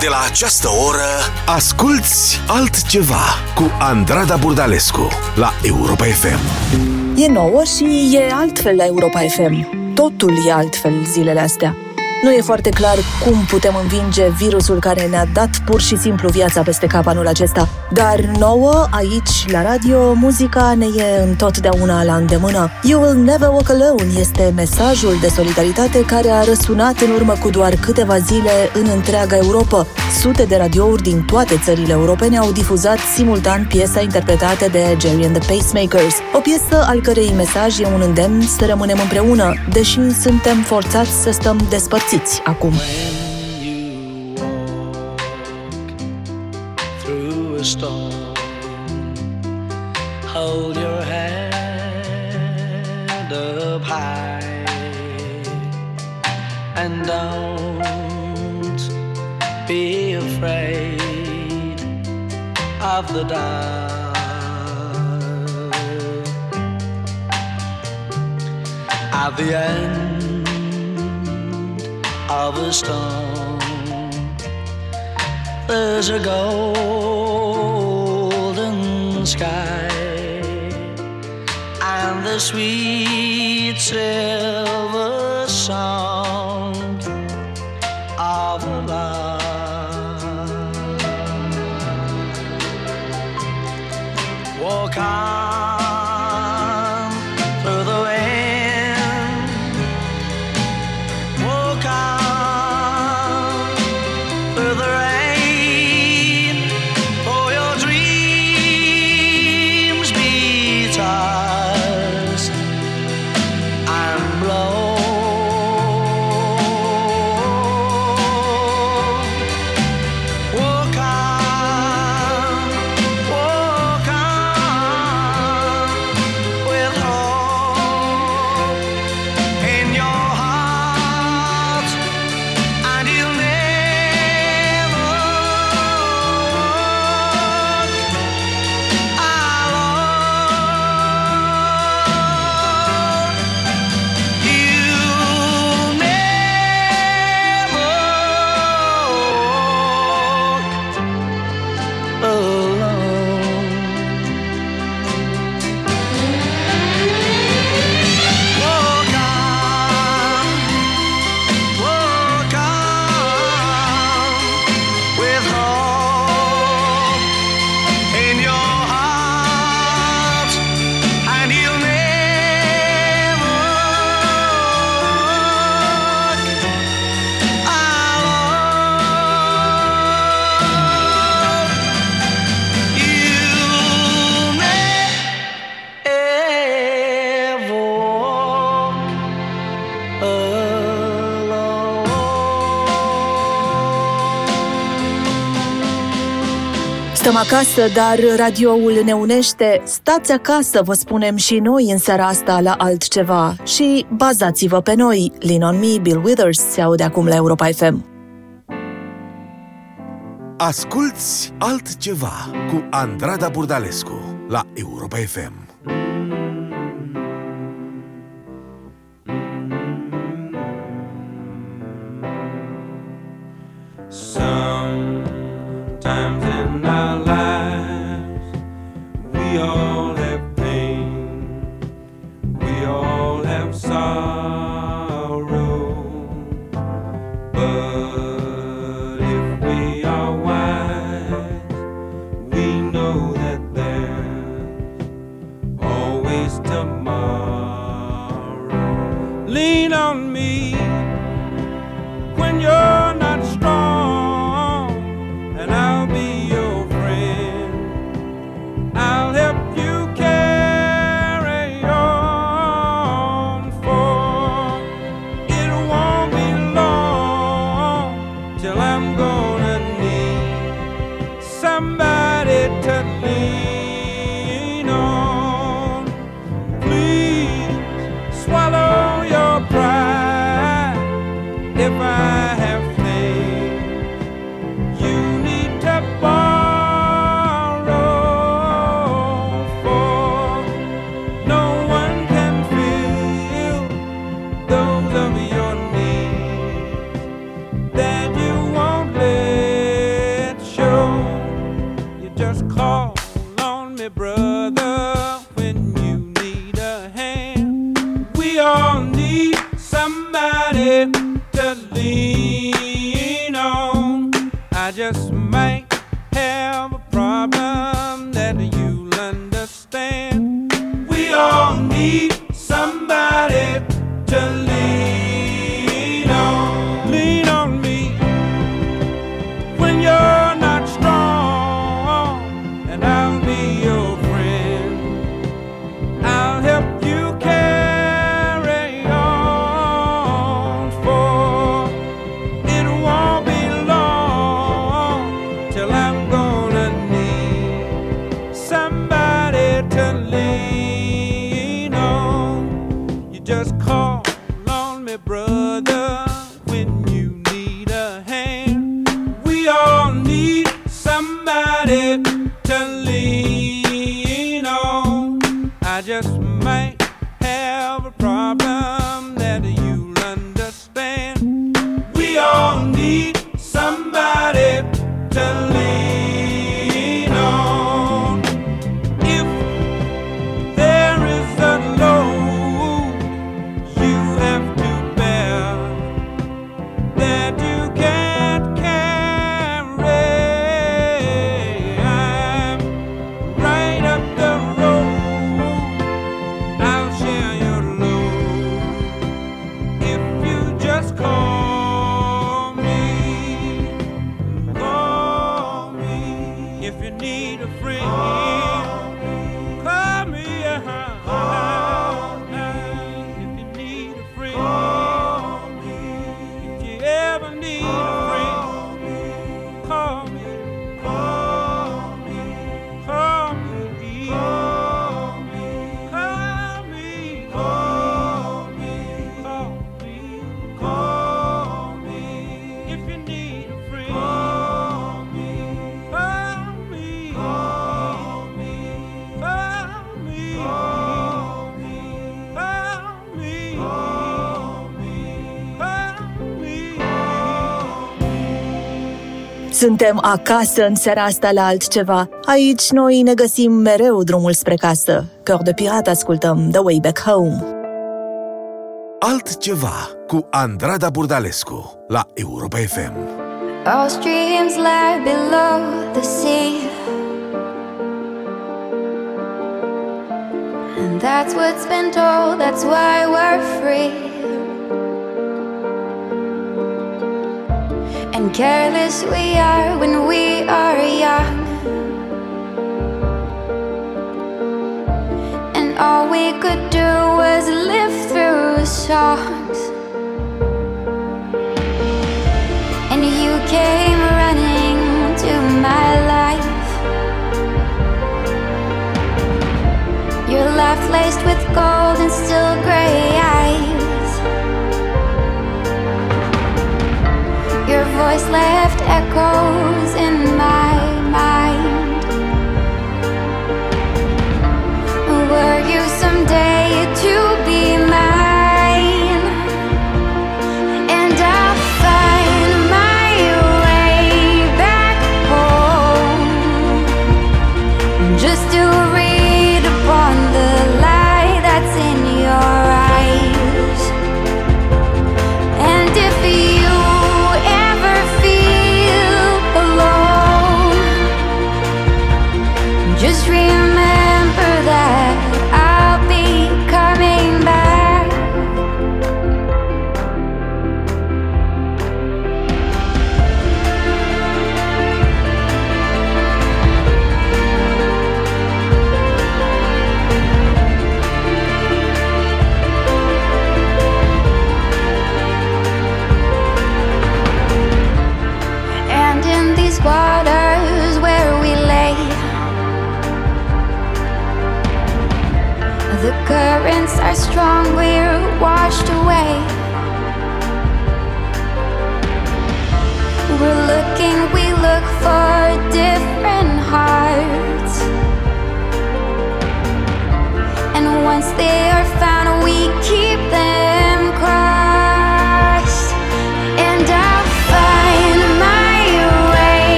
De la această oră, asculți altceva cu Andrada Burdalescu la Europa FM. E nouă și e altfel la Europa FM. Totul e altfel zilele astea. Nu e foarte clar cum putem învinge virusul care ne-a dat pur și simplu viața peste cap anul acesta. Dar nouă, aici, la radio, muzica ne e întotdeauna la îndemână. You will never walk alone este mesajul de solidaritate care a răsunat în urmă cu doar câteva zile în întreaga Europa. Sute de radiouri din toate țările europene au difuzat simultan piesa interpretată de Jerry and the Pacemakers, o piesă al cărei mesaj e un îndemn să rămânem împreună, deși suntem forțați să stăm despărțiți acum. Hold your head up high and don't be afraid of the dark. At the end of a storm, there's a golden sky and the sweet silver song of love. Walk on Stăm acasă, dar radioul ne unește. Stați acasă, vă spunem și noi în seara asta la altceva. Și bazați-vă pe noi. Lean on me, Bill Withers se aude acum la Europa FM. Asculți altceva cu Andrada Burdalescu la Europa FM. Sometimes in our lives, we all have pain, we all have sorrow. But if we are wise, we know that there's always tomorrow. Lean on me when you're Suntem acasă în seara asta la altceva. Aici noi ne găsim mereu drumul spre casă. Căr de pirat ascultăm The Way Back Home. Altceva cu Andrada Burdalescu la Europa FM. Our streams lie below the sea And that's what's been told, that's why we're free and careless we are when we are young. And all we could do was live through songs. And you came running to my life. Your life laced with gold and silver. voice left echoes in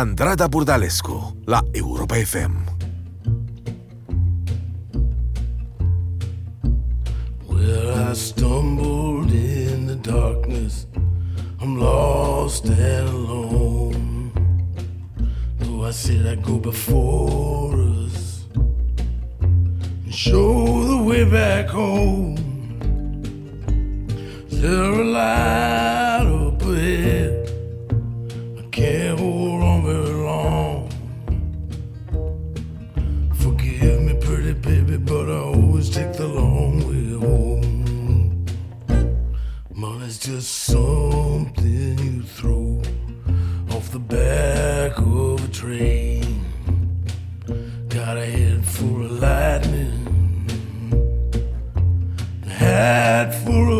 Andrada Burdalescu la Europa FM. Well, I stumbled in the darkness. I'm lost and alone. Though I said I'd go before us and show the way back home. There a light just something you throw off the back of a train. Got a head full of lightning, hat full of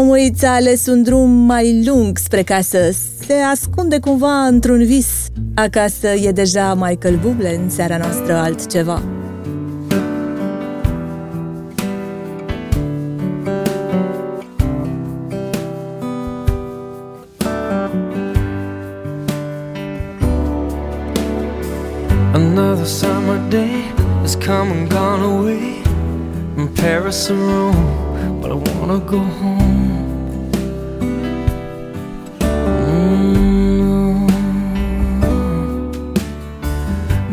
Tomuița a ales un drum mai lung spre casă. Se ascunde cumva într-un vis. Acasă e deja Michael Bublé în seara noastră altceva.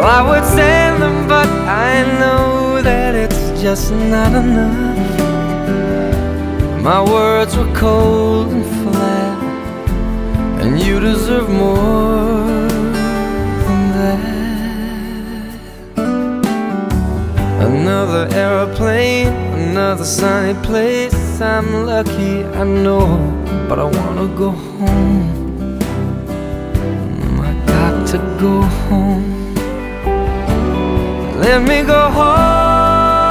Well, I would send them, but I know that it's just not enough. My words were cold and flat, and you deserve more than that. Another aeroplane, another sunny place. I'm lucky, I know, but I wanna go home. I got to go home. Let me go home.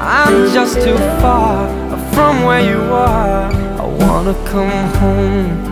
I'm just too far from where you are. I wanna come home.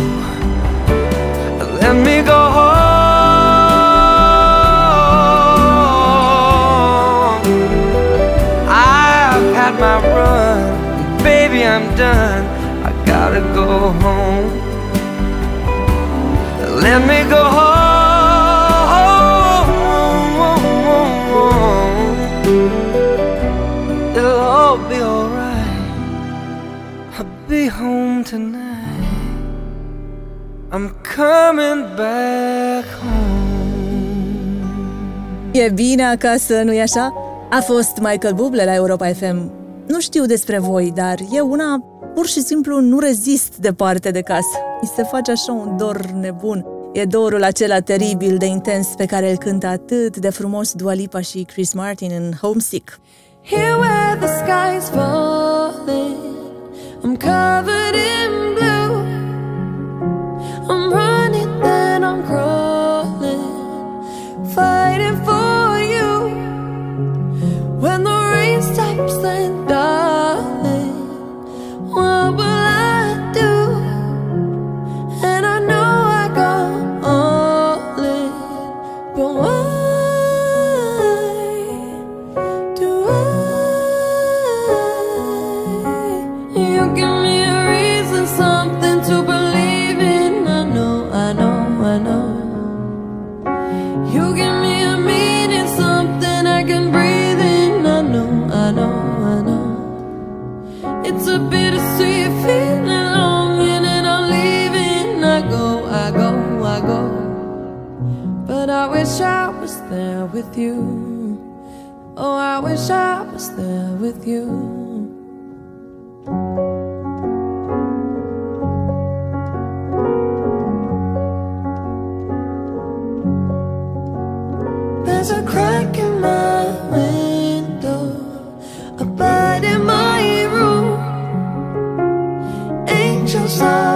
My run, baby, I'm done. I gotta go home. Let me go home. It'll all be alright. I'll be home tonight. I'm coming back home. E bine acasă, nu-i așa? A fost Michael Bublé la Europa FM. Nu știu despre voi, dar eu una pur și simplu nu rezist departe de casă. Mi se face așa un dor nebun. E dorul acela teribil de intens pe care îl cântă atât de frumos Dua Lipa și Chris Martin în Homesick. Here where the sky's falling, I'm covered in with you. Oh, I wish I was there with you. There's a crack in my window, a bite in my room. Angels all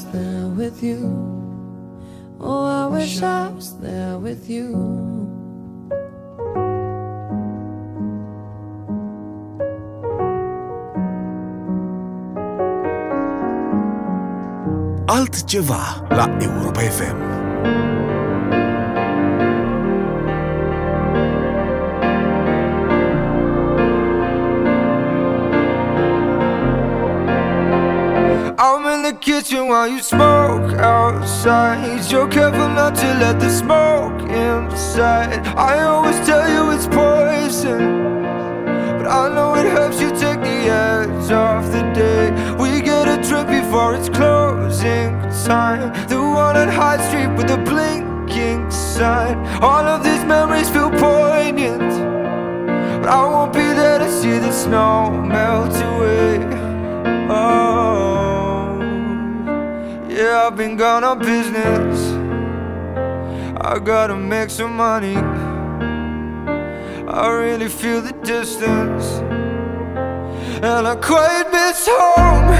was there with you. Oh, I wish I was there with you. Altceva la Europa FM. Kitchen while you smoke outside. You're careful not to let the smoke inside. I always tell you it's poison. But I know it helps you take the edge off the day. We get a drink before it's closing time. The one on High Street with the blinking sign. All of these memories feel poignant. But I won't be there to see the snow melt away. Yeah, I've been gone on business. I gotta make some money. I really feel the distance. And I quite miss home.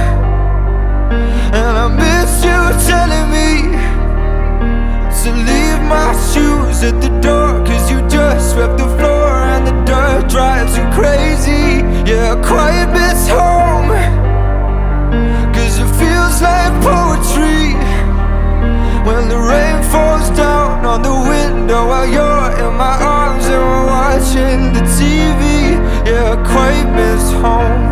And I miss you telling me to leave my shoes at the door. Cause you just swept the floor and the dirt drives you crazy. Yeah, I quite miss home. Cause like poetry. When the rain falls down on the window While you're in my arms and we're watching the TV Yeah, I quite miss home.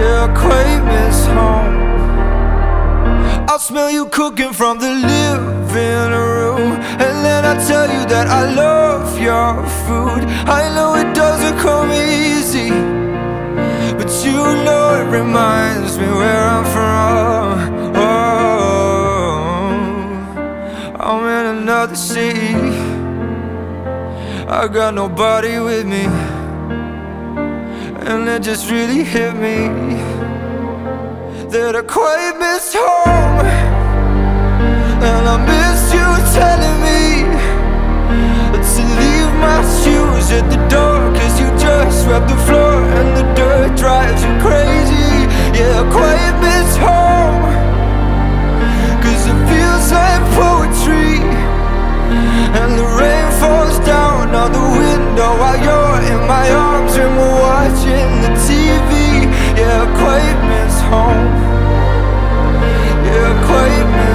Yeah, I quite miss home. I'll smell you cooking from the living room. And then I tell you that I love your food. I know it doesn't come easy know it reminds me where I'm from. Oh, I'm in another city. I got nobody with me. And it just really hit me that I quite miss home. And I miss you telling me to leave my shoes at the door just swept the floor and the dirt drives you crazy. Yeah, I quite miss home. Cause it feels like poetry. And the rain falls down on the window While you're in my arms and we're watching the TV Yeah, I quite miss home. Yeah, I quite miss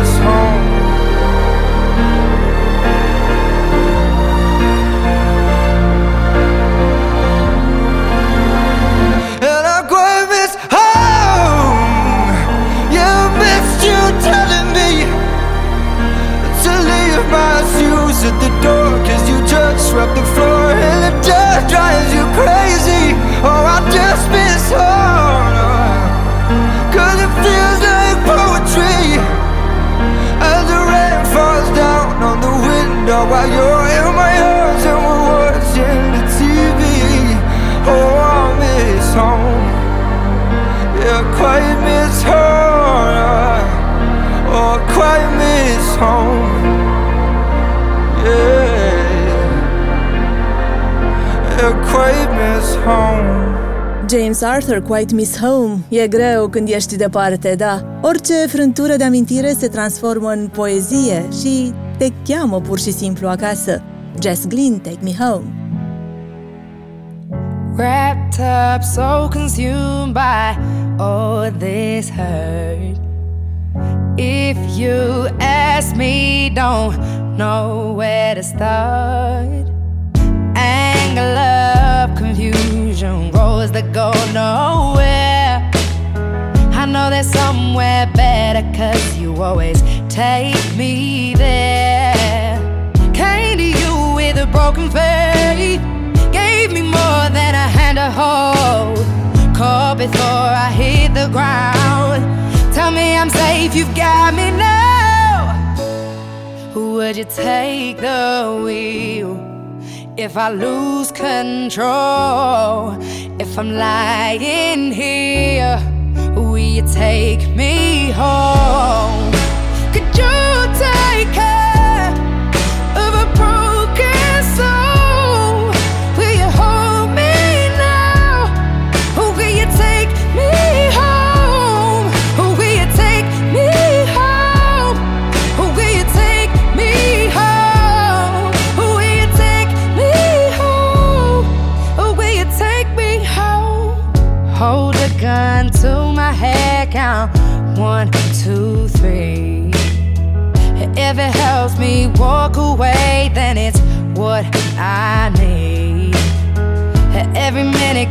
Just swept the floor And it just drives you crazy. Oh, I just miss home Cause it feels like poetry. As the rain falls down on the window While you're James Arthur, Quite Miss Home. E greu când ești departe, da. Orice frântură de amintire se transformă în poezie și te cheamă pur și simplu acasă. Jess Glynn, Take Me Home. Wrapped up, so consumed by all this hurt. If you ask me, don't know where to start. Anger, love, confusion, roads that go nowhere. I know there's somewhere better, cause you always take me there. Came to you with a broken faith, gave me more than a hand to hold. Caught before I hit the ground. Tell me I'm safe, you've got me now. Who would you take the wheel? If I lose control, if I'm lying here, will you take me home? Could you take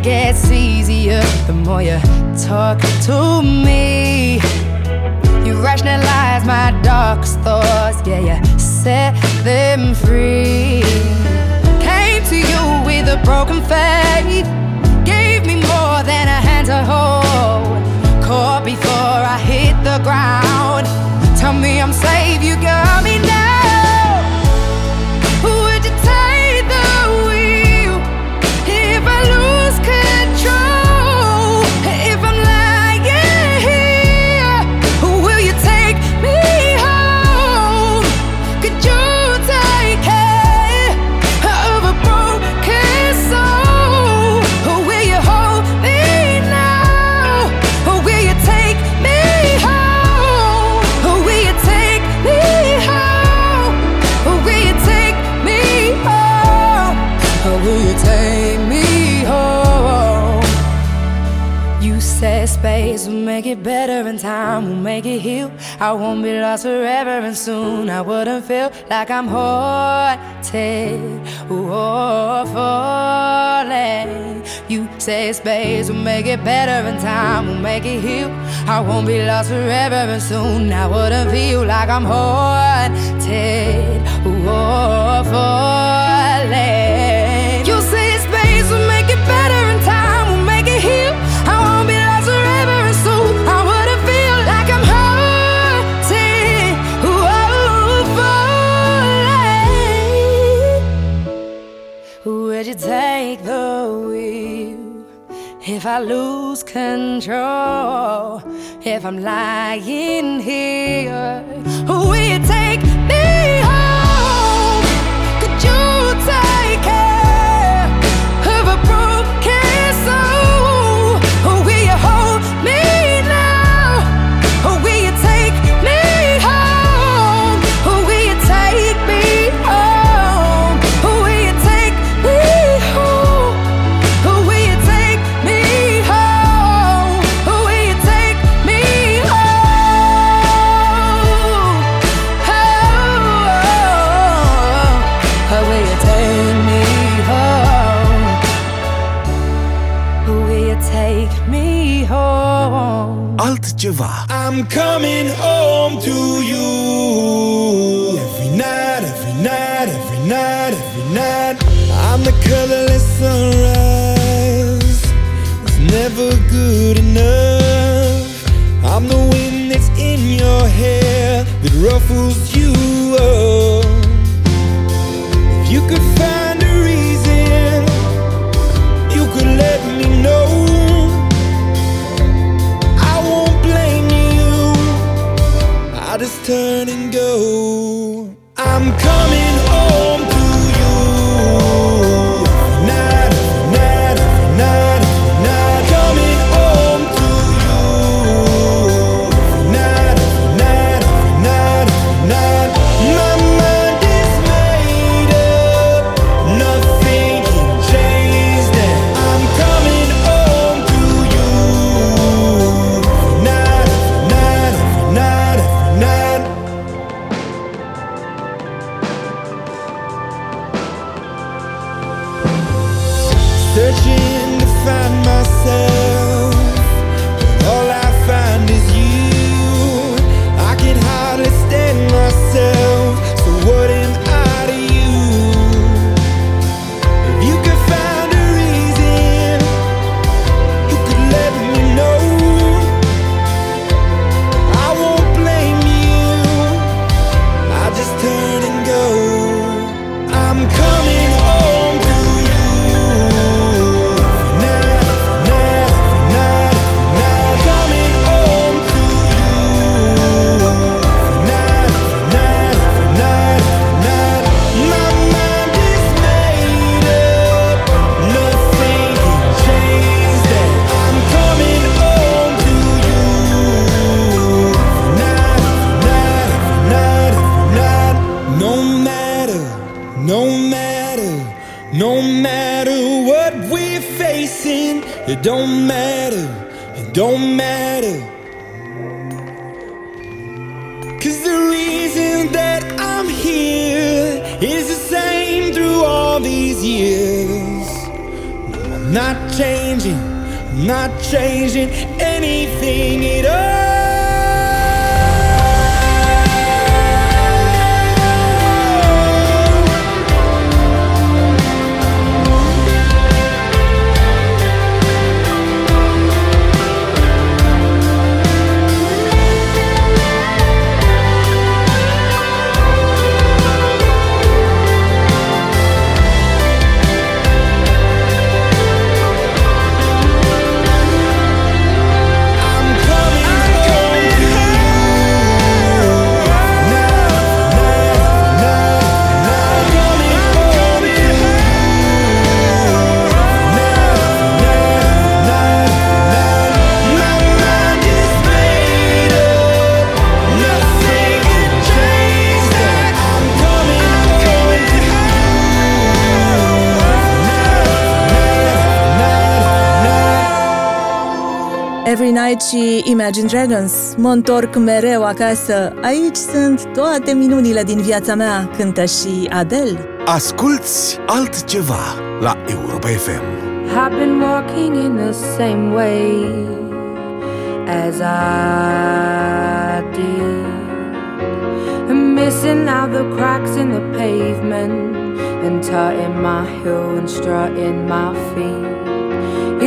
gets easier the more you talk to me. You rationalize my darkest thoughts, yeah, you set them free. Came to you with a broken faith, gave me more than a hand to hold. Caught before I hit the ground, tell me I'm safe, you got me now. time will make it heal. I won't be lost forever, and soon I wouldn't feel like I'm haunted or falling. You say space will make it better, and time will make it heal. I won't be lost forever, and soon I wouldn't feel like I'm haunted or falling. if I lose control, if I'm lying here. Will you good enough. I'm the wind that's in your hair that ruffles you up. If you could find a reason, you could let me know. I won't blame you, I just turn and go. I'm coming. Și Imagine Dragons. Mă întorc mereu acasă. Aici sunt toate minunile din viața mea, cântă și Adele. Asculți altceva la Europa FM. I've been walking in the same way as I did. Missing out the cracks in the pavement and tutting my heel and strutting my feet.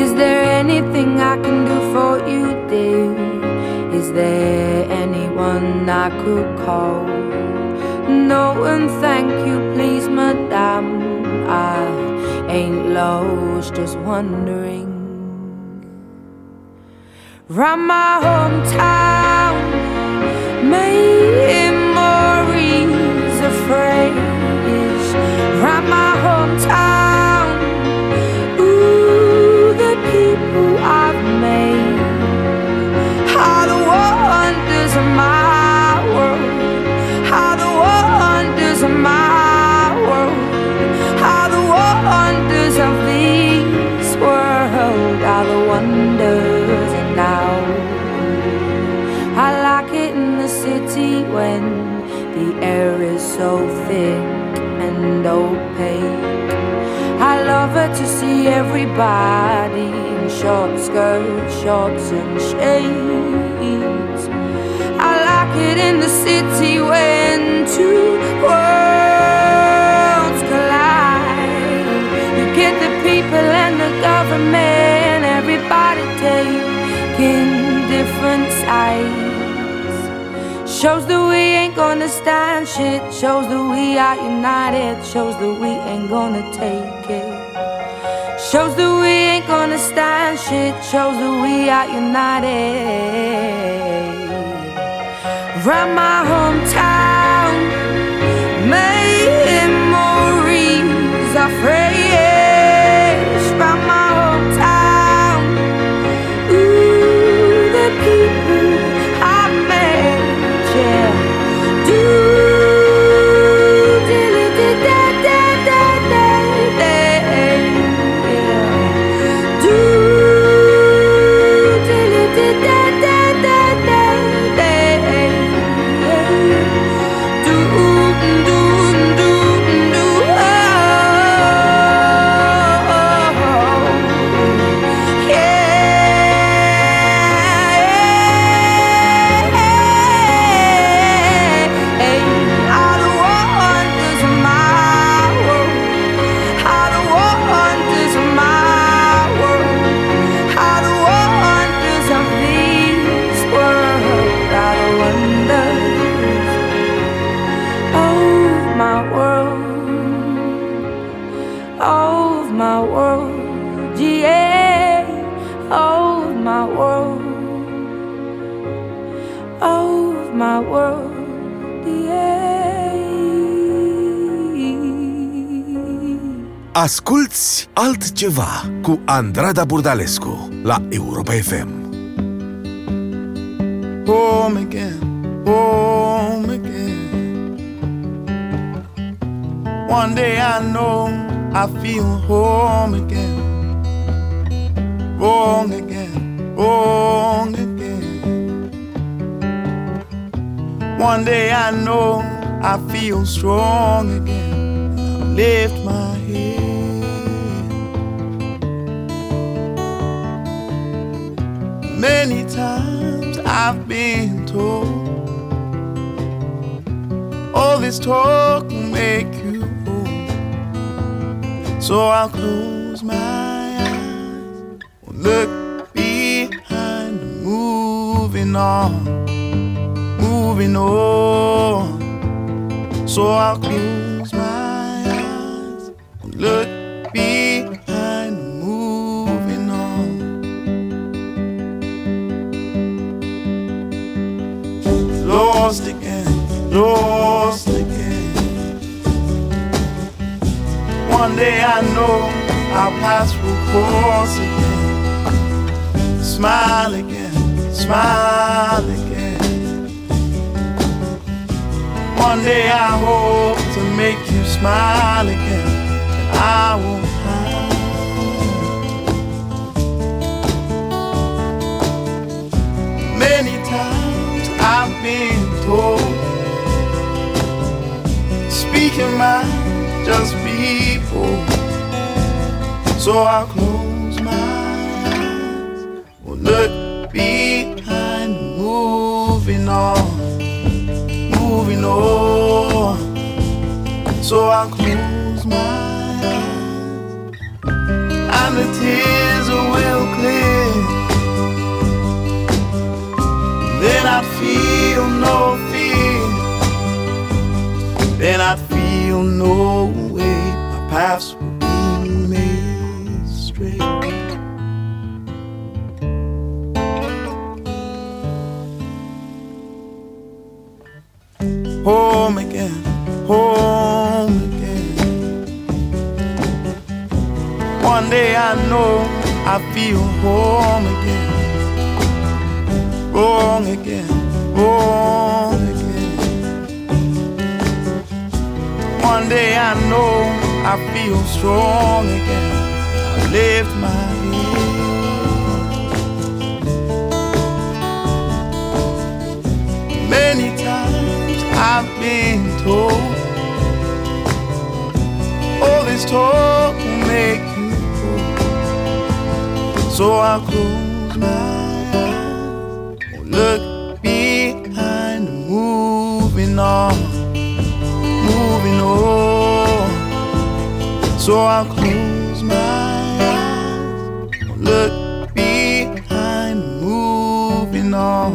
Is there anything I can do for you, Is there anyone I could call? No, and thank you, please, madame. I ain't lost, just wondering. Round my hometown, memories phrase. Round my hometown, opaque. I love it to see everybody in short skirts, shorts, and shades. I like it in the city when two worlds collide. You get the people and the government, everybody taking different sides. Shows that we ain't gonna stand shit. Shows that we are united. Shows that we ain't gonna take it. Shows that we ain't gonna stand shit. Shows that we are united. Round my hometown, my world, yeah. Asculți altceva cu Andrada Burdalescu la Europa FM. home again, home again. One day I know I feel home again, wrong again, wrong again. One day I know I feel strong again. I lift my head. Many times I've been told all this talk will make you old. So I'll close. Moving on. So I'll close my eyes, and look behind, moving on. Lost again, lost again. One day I know our paths will cross again. Smile again, smile again. One day I hope to make you smile again. I won't no way. My paths will be made straight. home again, home again. One day I know I feel home again, wrong again, One day I know I feel strong again. I lift my head. Many times I've been told all this talk will make you old. So I'll close my eyes, look behind, moving on, So I'll close my eyes, look behind, moving on.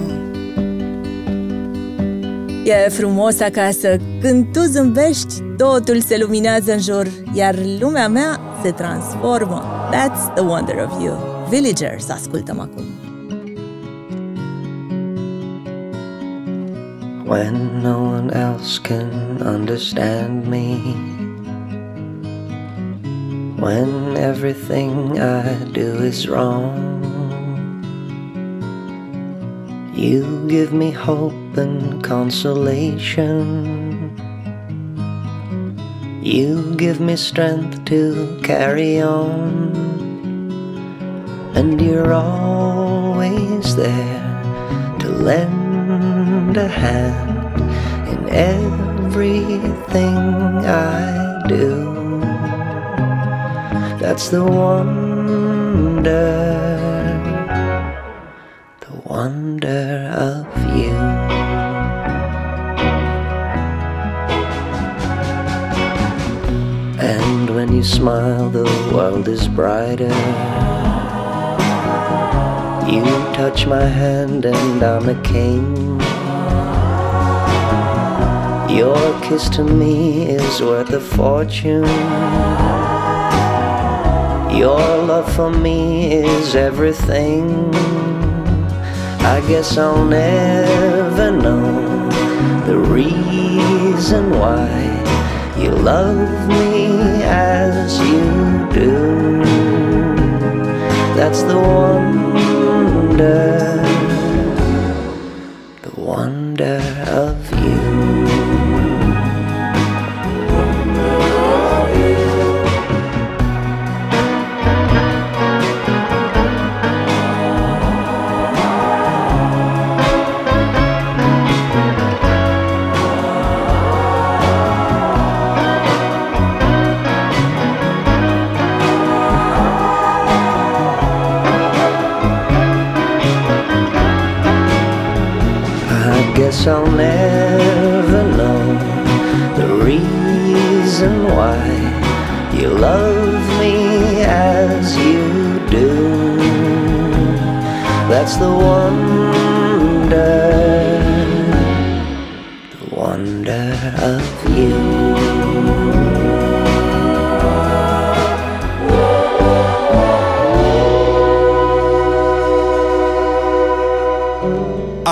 E frumos acasă. Când tu zâmbești, totul se luminează în jur, iar lumea mea se transformă. That's the wonder of you. Villagers, ascultăm acum. when no one else can understand me. When everything I do is wrong, you give me hope and consolation. You give me strength to carry on, and you're always there to lend a hand in everything I do. That's the wonder, the wonder of you. And when you smile, the world is brighter. You touch my hand and I'm a king. Your kiss to me is worth a fortune. Your love for me is everything. I guess I'll never know the reason why you love me as you do. That's the wonder, the wonder of you. I'll never know the reason why you love me as you do. That's the wonder, the wonder of you.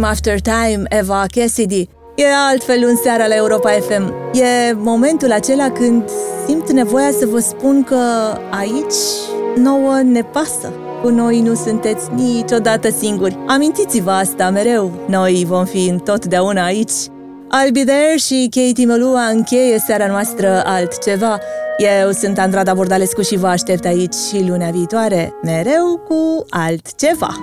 Time After Time, Eva Cassidy. E altfel în seara la Europa FM. E momentul acela când simt nevoia să vă spun că aici nouă ne pasă. Cu noi nu sunteți niciodată singuri. Amintiți-vă asta mereu. Noi vom fi întotdeauna aici. I'll be there și Katie Mălua încheie seara noastră altceva. Eu sunt Andrada Bordalescu și vă aștept aici și lunea viitoare, mereu cu altceva.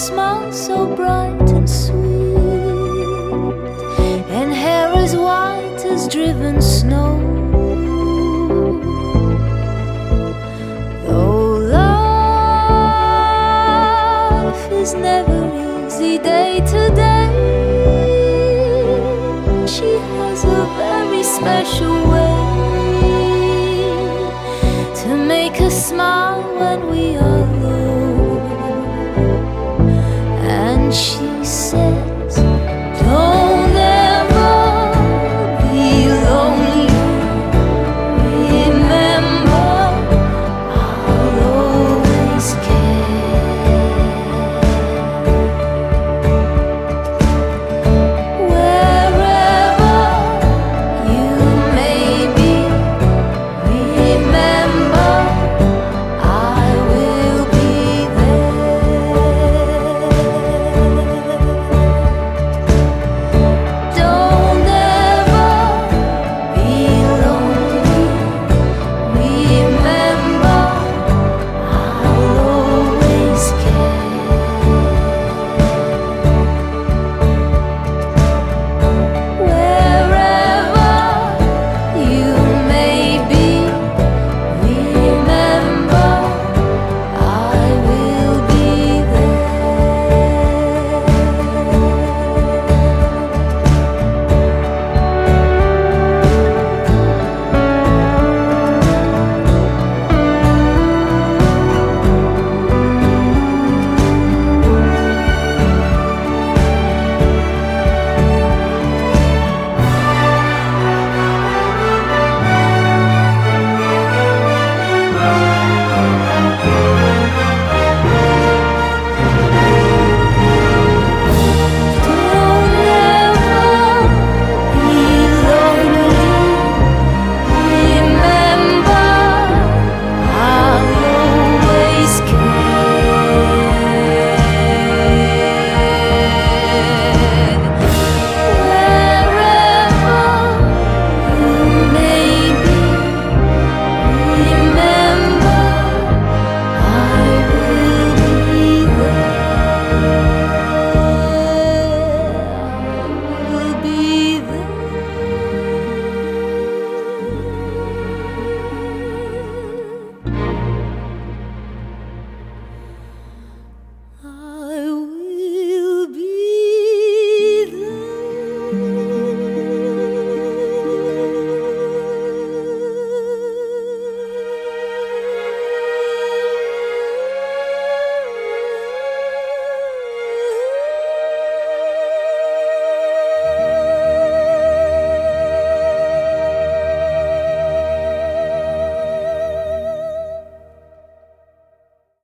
smile so bright and sweet, and hair as white as driven snow. Though life is never easy day to day, she has a very special way to make us smile when we are.